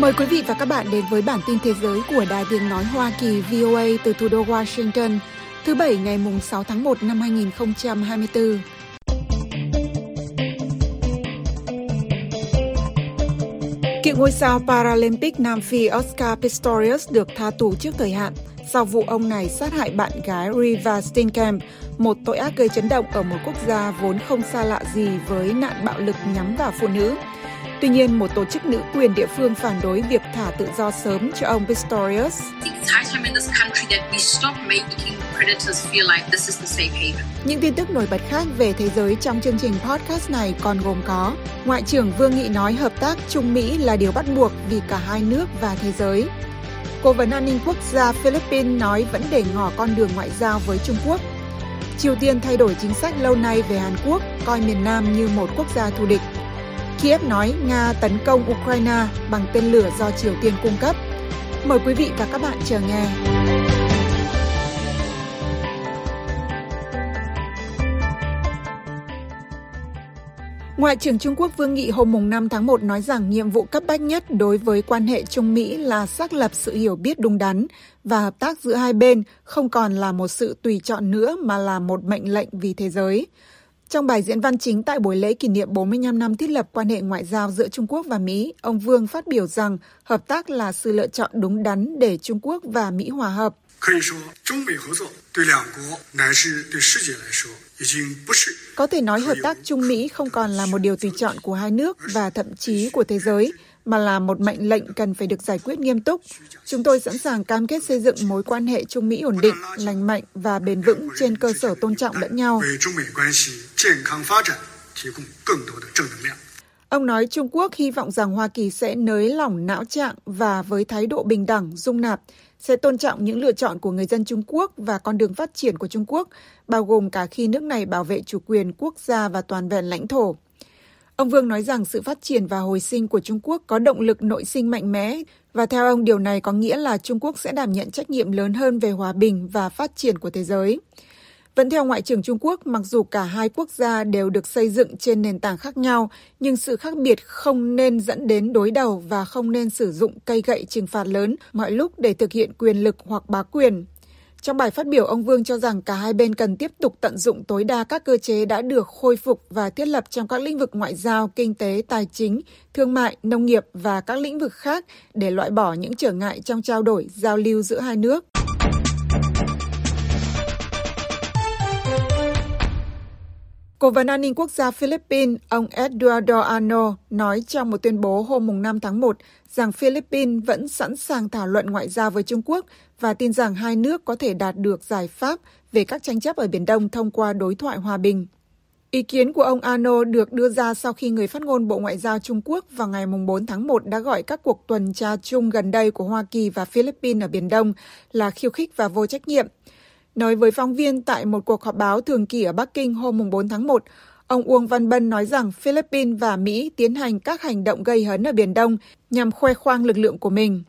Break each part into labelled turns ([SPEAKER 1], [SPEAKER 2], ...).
[SPEAKER 1] Mời quý vị và các bạn đến với bản tin thế giới của Đài Tiếng Nói Hoa Kỳ VOA từ thủ đô Washington, thứ Bảy ngày mùng 6 tháng 1 năm 2024. Cựu ngôi sao Paralympic Nam Phi Oscar Pistorius được tha tù trước thời hạn sau vụ ông này sát hại bạn gái Riva Steenkamp, một tội ác gây chấn động ở một quốc gia vốn không xa lạ gì với nạn bạo lực nhắm vào phụ nữ. Tuy nhiên, một tổ chức nữ quyền địa phương phản đối việc thả tự do sớm cho ông Pistorius. Những tin tức nổi bật khác về thế giới trong chương trình podcast này còn gồm có Ngoại trưởng Vương Nghị nói hợp tác Trung Mỹ là điều bắt buộc vì cả hai nước và thế giới. Cố vấn an ninh quốc gia Philippines nói vẫn để ngỏ con đường ngoại giao với Trung Quốc. Triều Tiên thay đổi chính sách lâu nay về Hàn Quốc, coi miền Nam như một quốc gia thù địch. Kiev nói Nga tấn công Ukraine bằng tên lửa do Triều Tiên cung cấp. Mời quý vị và các bạn chờ nghe. Ngoại trưởng Trung Quốc Vương Nghị hôm mùng 5 tháng 1 nói rằng nhiệm vụ cấp bách nhất đối với quan hệ Trung Mỹ là xác lập sự hiểu biết đúng đắn và hợp tác giữa hai bên không còn là một sự tùy chọn nữa mà là một mệnh lệnh vì thế giới. Trong bài diễn văn chính tại buổi lễ kỷ niệm 45 năm thiết lập quan hệ ngoại giao giữa Trung Quốc và Mỹ, ông Vương phát biểu rằng hợp tác là sự lựa chọn đúng đắn để Trung Quốc và Mỹ hòa hợp. Có thể nói hợp tác Trung Mỹ không còn là một điều tùy chọn của hai nước và thậm chí của thế giới, mà là một mệnh lệnh cần phải được giải quyết nghiêm túc. Chúng tôi sẵn sàng cam kết xây dựng mối quan hệ Trung Mỹ ổn định, lành mạnh và bền vững trên cơ sở tôn trọng lẫn nhau. Ông nói Trung Quốc hy vọng rằng Hoa Kỳ sẽ nới lỏng não trạng và với thái độ bình đẳng, dung nạp, sẽ tôn trọng những lựa chọn của người dân Trung Quốc và con đường phát triển của Trung Quốc, bao gồm cả khi nước này bảo vệ chủ quyền quốc gia và toàn vẹn lãnh thổ. Ông Vương nói rằng sự phát triển và hồi sinh của Trung Quốc có động lực nội sinh mạnh mẽ và theo ông điều này có nghĩa là Trung Quốc sẽ đảm nhận trách nhiệm lớn hơn về hòa bình và phát triển của thế giới. Vẫn theo Ngoại trưởng Trung Quốc, mặc dù cả hai quốc gia đều được xây dựng trên nền tảng khác nhau, nhưng sự khác biệt không nên dẫn đến đối đầu và không nên sử dụng cây gậy trừng phạt lớn mọi lúc để thực hiện quyền lực hoặc bá quyền. Trong bài phát biểu, ông Vương cho rằng cả hai bên cần tiếp tục tận dụng tối đa các cơ chế đã được khôi phục và thiết lập trong các lĩnh vực ngoại giao, kinh tế, tài chính, thương mại, nông nghiệp và các lĩnh vực khác để loại bỏ những trở ngại trong trao đổi, giao lưu giữa hai nước. Cố vấn an ninh quốc gia Philippines, ông Eduardo Ano, nói trong một tuyên bố hôm 5 tháng 1 rằng Philippines vẫn sẵn sàng thảo luận ngoại giao với Trung Quốc và tin rằng hai nước có thể đạt được giải pháp về các tranh chấp ở Biển Đông thông qua đối thoại hòa bình. Ý kiến của ông Ano được đưa ra sau khi người phát ngôn Bộ Ngoại giao Trung Quốc vào ngày 4 tháng 1 đã gọi các cuộc tuần tra chung gần đây của Hoa Kỳ và Philippines ở Biển Đông là khiêu khích và vô trách nhiệm – Nói với phóng viên tại một cuộc họp báo thường kỳ ở Bắc Kinh hôm 4 tháng 1, ông Uông Văn Bân nói rằng Philippines và Mỹ tiến hành các hành động gây hấn ở Biển Đông nhằm khoe khoang lực lượng của mình.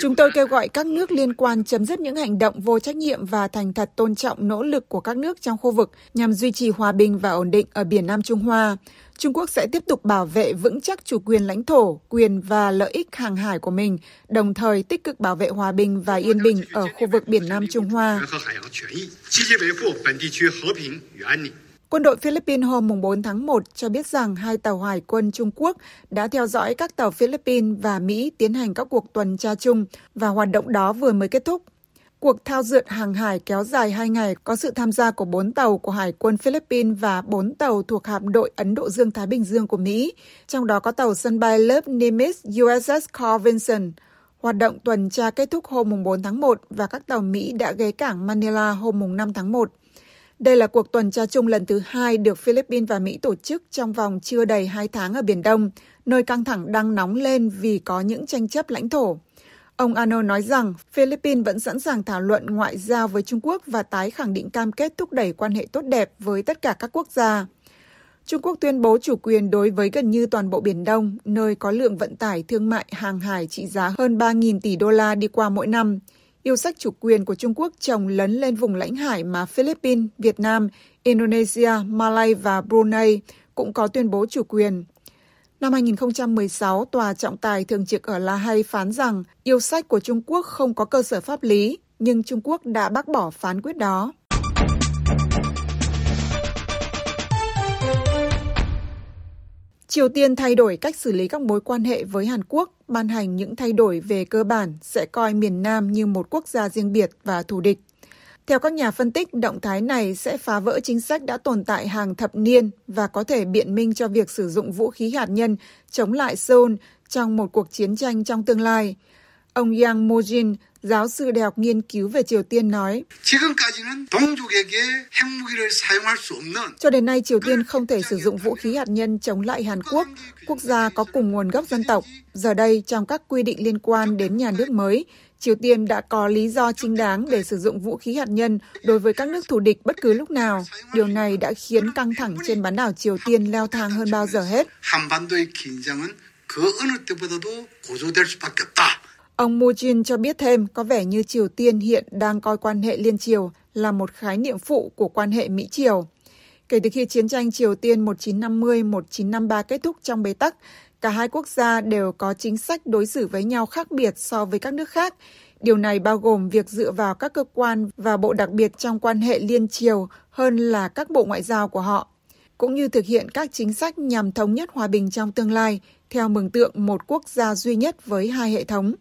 [SPEAKER 1] Chúng tôi kêu gọi các nước liên quan chấm dứt những hành động vô trách nhiệm và thành thật tôn trọng nỗ lực của các nước trong khu vực nhằm duy trì hòa bình và ổn định ở Biển Nam Trung Hoa. Trung Quốc sẽ tiếp tục bảo vệ vững chắc chủ quyền lãnh thổ, quyền và lợi ích hàng hải của mình, đồng thời tích cực bảo vệ hòa bình và yên bình ở khu vực Biển Nam Trung Hoa. Quân đội Philippines hôm 4 tháng 1 cho biết rằng hai tàu hải quân Trung Quốc đã theo dõi các tàu Philippines và Mỹ tiến hành các cuộc tuần tra chung và hoạt động đó vừa mới kết thúc. Cuộc thao dượt hàng hải kéo dài hai ngày có sự tham gia của bốn tàu của Hải quân Philippines và bốn tàu thuộc hạm đội Ấn Độ Dương-Thái Bình Dương của Mỹ, trong đó có tàu sân bay lớp Nimitz USS Carl Vinson. Hoạt động tuần tra kết thúc hôm 4 tháng 1 và các tàu Mỹ đã ghé cảng Manila hôm 5 tháng 1. Đây là cuộc tuần tra chung lần thứ hai được Philippines và Mỹ tổ chức trong vòng chưa đầy hai tháng ở Biển Đông, nơi căng thẳng đang nóng lên vì có những tranh chấp lãnh thổ. Ông Ano nói rằng Philippines vẫn sẵn sàng thảo luận ngoại giao với Trung Quốc và tái khẳng định cam kết thúc đẩy quan hệ tốt đẹp với tất cả các quốc gia. Trung Quốc tuyên bố chủ quyền đối với gần như toàn bộ Biển Đông, nơi có lượng vận tải thương mại hàng hải trị giá hơn 3.000 tỷ đô la đi qua mỗi năm. Yêu sách chủ quyền của Trung Quốc trồng lấn lên vùng lãnh hải mà Philippines, Việt Nam, Indonesia, Malay và Brunei cũng có tuyên bố chủ quyền. Năm 2016, Tòa trọng tài thường trực ở La Hay phán rằng yêu sách của Trung Quốc không có cơ sở pháp lý, nhưng Trung Quốc đã bác bỏ phán quyết đó. Triều Tiên thay đổi cách xử lý các mối quan hệ với Hàn Quốc, ban hành những thay đổi về cơ bản sẽ coi miền Nam như một quốc gia riêng biệt và thù địch. Theo các nhà phân tích, động thái này sẽ phá vỡ chính sách đã tồn tại hàng thập niên và có thể biện minh cho việc sử dụng vũ khí hạt nhân chống lại Seoul trong một cuộc chiến tranh trong tương lai. Ông Yang Mojin, giáo sư đại học nghiên cứu về Triều Tiên nói, cho đến nay Triều Tiên không thể sử dụng vũ khí hạt nhân chống lại Hàn Quốc, quốc gia có cùng nguồn gốc dân tộc. Giờ đây, trong các quy định liên quan đến nhà nước mới, Triều Tiên đã có lý do chính đáng để sử dụng vũ khí hạt nhân đối với các nước thù địch bất cứ lúc nào. Điều này đã khiến căng thẳng trên bán đảo Triều Tiên leo thang hơn bao giờ hết. Ông Mujin cho biết thêm có vẻ như Triều Tiên hiện đang coi quan hệ liên triều là một khái niệm phụ của quan hệ Mỹ-Triều. Kể từ khi chiến tranh Triều Tiên 1950-1953 kết thúc trong bế tắc, cả hai quốc gia đều có chính sách đối xử với nhau khác biệt so với các nước khác. Điều này bao gồm việc dựa vào các cơ quan và bộ đặc biệt trong quan hệ liên triều hơn là các bộ ngoại giao của họ, cũng như thực hiện các chính sách nhằm thống nhất hòa bình trong tương lai theo mừng tượng một quốc gia duy nhất với hai hệ thống.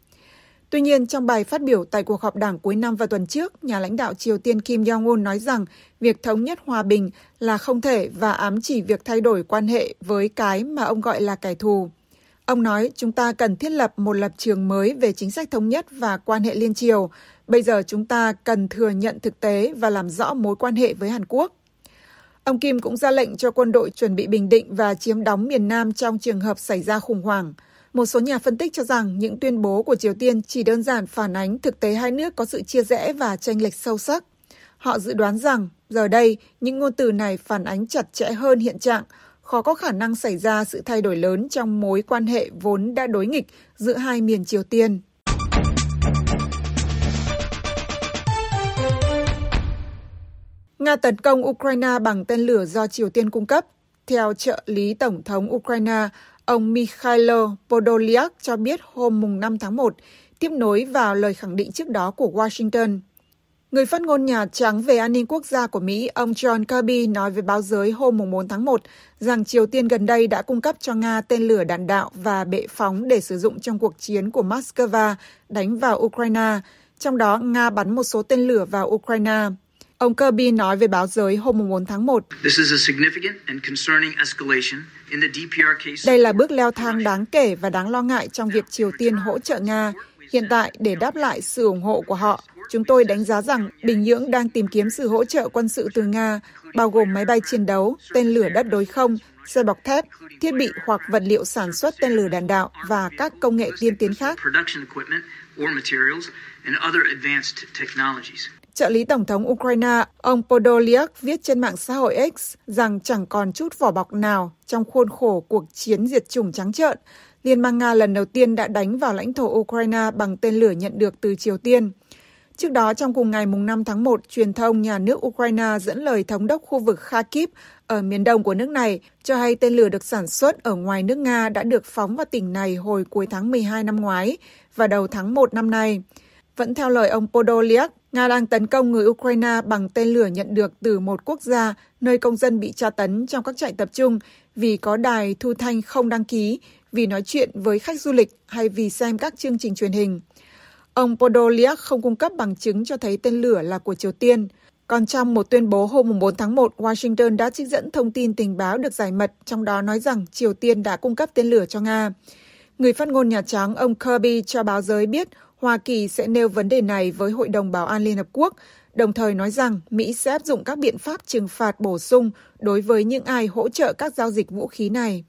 [SPEAKER 1] Tuy nhiên, trong bài phát biểu tại cuộc họp đảng cuối năm và tuần trước, nhà lãnh đạo Triều Tiên Kim Jong-un nói rằng việc thống nhất hòa bình là không thể và ám chỉ việc thay đổi quan hệ với cái mà ông gọi là kẻ thù. Ông nói chúng ta cần thiết lập một lập trường mới về chính sách thống nhất và quan hệ liên triều. Bây giờ chúng ta cần thừa nhận thực tế và làm rõ mối quan hệ với Hàn Quốc. Ông Kim cũng ra lệnh cho quân đội chuẩn bị bình định và chiếm đóng miền Nam trong trường hợp xảy ra khủng hoảng. Một số nhà phân tích cho rằng những tuyên bố của Triều Tiên chỉ đơn giản phản ánh thực tế hai nước có sự chia rẽ và tranh lệch sâu sắc. Họ dự đoán rằng giờ đây những ngôn từ này phản ánh chặt chẽ hơn hiện trạng, khó có khả năng xảy ra sự thay đổi lớn trong mối quan hệ vốn đã đối nghịch giữa hai miền Triều Tiên. Nga tấn công Ukraine bằng tên lửa do Triều Tiên cung cấp. Theo trợ lý Tổng thống Ukraine, Ông Mikhailo Podolyak cho biết hôm 5 tháng 1, tiếp nối vào lời khẳng định trước đó của Washington. Người phát ngôn Nhà Trắng về an ninh quốc gia của Mỹ, ông John Kirby nói với báo giới hôm 4 tháng 1 rằng Triều Tiên gần đây đã cung cấp cho Nga tên lửa đạn đạo và bệ phóng để sử dụng trong cuộc chiến của Moscow đánh vào Ukraine, trong đó Nga bắn một số tên lửa vào Ukraine. Ông Kirby nói với báo giới hôm 4 tháng 1. Đây là bước leo thang đáng kể và đáng lo ngại trong việc Triều Tiên hỗ trợ Nga. Hiện tại, để đáp lại sự ủng hộ của họ, chúng tôi đánh giá rằng Bình Nhưỡng đang tìm kiếm sự hỗ trợ quân sự từ Nga, bao gồm máy bay chiến đấu, tên lửa đất đối không, xe bọc thép, thiết bị hoặc vật liệu sản xuất tên lửa đạn đạo và các công nghệ tiên tiến khác. Trợ lý Tổng thống Ukraine, ông Podolyak viết trên mạng xã hội X rằng chẳng còn chút vỏ bọc nào trong khuôn khổ cuộc chiến diệt chủng trắng trợn. Liên bang Nga lần đầu tiên đã đánh vào lãnh thổ Ukraine bằng tên lửa nhận được từ Triều Tiên. Trước đó, trong cùng ngày mùng 5 tháng 1, truyền thông nhà nước Ukraine dẫn lời thống đốc khu vực Kharkiv ở miền đông của nước này cho hay tên lửa được sản xuất ở ngoài nước Nga đã được phóng vào tỉnh này hồi cuối tháng 12 năm ngoái và đầu tháng 1 năm nay. Vẫn theo lời ông Podolyak, Nga đang tấn công người Ukraine bằng tên lửa nhận được từ một quốc gia nơi công dân bị tra tấn trong các trại tập trung vì có đài thu thanh không đăng ký, vì nói chuyện với khách du lịch hay vì xem các chương trình truyền hình. Ông Podolyak không cung cấp bằng chứng cho thấy tên lửa là của Triều Tiên. Còn trong một tuyên bố hôm 4 tháng 1, Washington đã trích dẫn thông tin tình báo được giải mật, trong đó nói rằng Triều Tiên đã cung cấp tên lửa cho Nga. Người phát ngôn Nhà Trắng ông Kirby cho báo giới biết Hoa Kỳ sẽ nêu vấn đề này với Hội đồng Bảo an Liên Hợp Quốc, đồng thời nói rằng Mỹ sẽ áp dụng các biện pháp trừng phạt bổ sung đối với những ai hỗ trợ các giao dịch vũ khí này.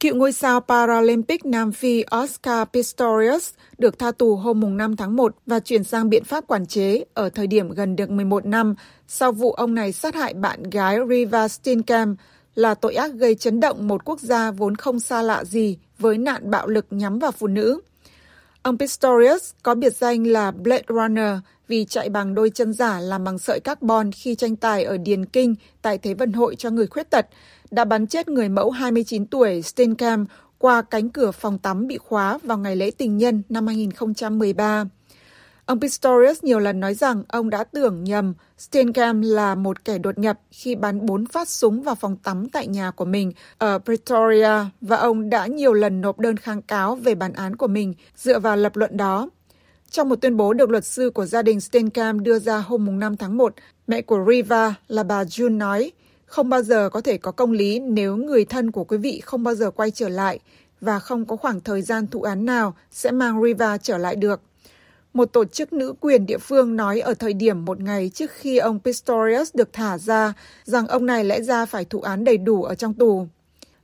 [SPEAKER 1] Cựu ngôi sao Paralympic Nam Phi Oscar Pistorius được tha tù hôm 5 tháng 1 và chuyển sang biện pháp quản chế ở thời điểm gần được 11 năm sau vụ ông này sát hại bạn gái Riva Steenkamp là tội ác gây chấn động một quốc gia vốn không xa lạ gì với nạn bạo lực nhắm vào phụ nữ. Ông Pistorius có biệt danh là Blade Runner vì chạy bằng đôi chân giả làm bằng sợi carbon khi tranh tài ở Điền Kinh tại Thế vận hội cho người khuyết tật, đã bắn chết người mẫu 29 tuổi Steenkamp qua cánh cửa phòng tắm bị khóa vào ngày lễ tình nhân năm 2013. Ông Pistorius nhiều lần nói rằng ông đã tưởng nhầm Steenkamp là một kẻ đột nhập khi bắn bốn phát súng vào phòng tắm tại nhà của mình ở Pretoria và ông đã nhiều lần nộp đơn kháng cáo về bản án của mình dựa vào lập luận đó. Trong một tuyên bố được luật sư của gia đình Steenkamp đưa ra hôm 5 tháng 1, mẹ của Riva là bà June nói, không bao giờ có thể có công lý nếu người thân của quý vị không bao giờ quay trở lại và không có khoảng thời gian thụ án nào sẽ mang Riva trở lại được. Một tổ chức nữ quyền địa phương nói ở thời điểm một ngày trước khi ông Pistorius được thả ra rằng ông này lẽ ra phải thụ án đầy đủ ở trong tù.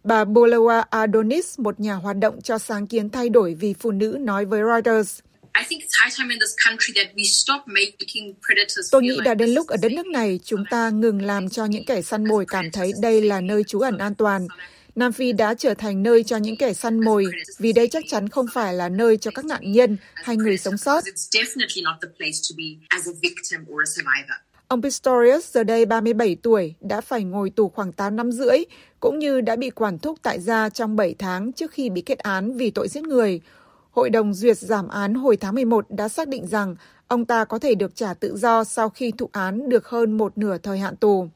[SPEAKER 1] Bà Bolewa Adonis, một nhà hoạt động cho sáng kiến thay đổi vì phụ nữ, nói với Reuters, Tôi nghĩ đã đến lúc ở đất nước này chúng ta ngừng làm cho những kẻ săn mồi cảm thấy đây là nơi trú ẩn an toàn. Nam Phi đã trở thành nơi cho những kẻ săn mồi, vì đây chắc chắn không phải là nơi cho các nạn nhân hay người sống sót. Ông Pistorius, giờ đây 37 tuổi, đã phải ngồi tù khoảng 8 năm rưỡi, cũng như đã bị quản thúc tại gia trong 7 tháng trước khi bị kết án vì tội giết người. Hội đồng duyệt giảm án hồi tháng 11 đã xác định rằng ông ta có thể được trả tự do sau khi thụ án được hơn một nửa thời hạn tù.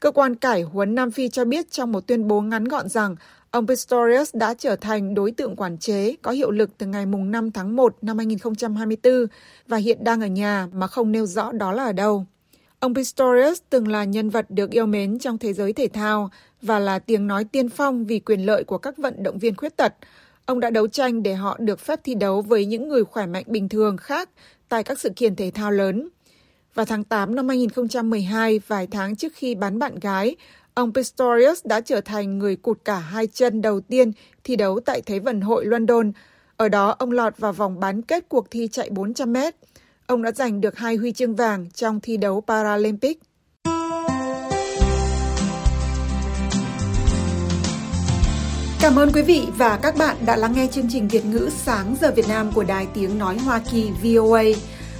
[SPEAKER 1] Cơ quan cải huấn Nam Phi cho biết trong một tuyên bố ngắn gọn rằng, ông Pistorius đã trở thành đối tượng quản chế có hiệu lực từ ngày 5 tháng 1 năm 2024 và hiện đang ở nhà mà không nêu rõ đó là ở đâu. Ông Pistorius từng là nhân vật được yêu mến trong thế giới thể thao và là tiếng nói tiên phong vì quyền lợi của các vận động viên khuyết tật. Ông đã đấu tranh để họ được phép thi đấu với những người khỏe mạnh bình thường khác tại các sự kiện thể thao lớn. Vào tháng 8 năm 2012, vài tháng trước khi bán bạn gái, ông Pistorius đã trở thành người cụt cả hai chân đầu tiên thi đấu tại Thế vận hội London. Ở đó, ông lọt vào vòng bán kết cuộc thi chạy 400 mét. Ông đã giành được hai huy chương vàng trong thi đấu Paralympic. Cảm ơn quý vị và các bạn đã lắng nghe chương trình Việt ngữ sáng giờ Việt Nam của Đài Tiếng Nói Hoa Kỳ VOA.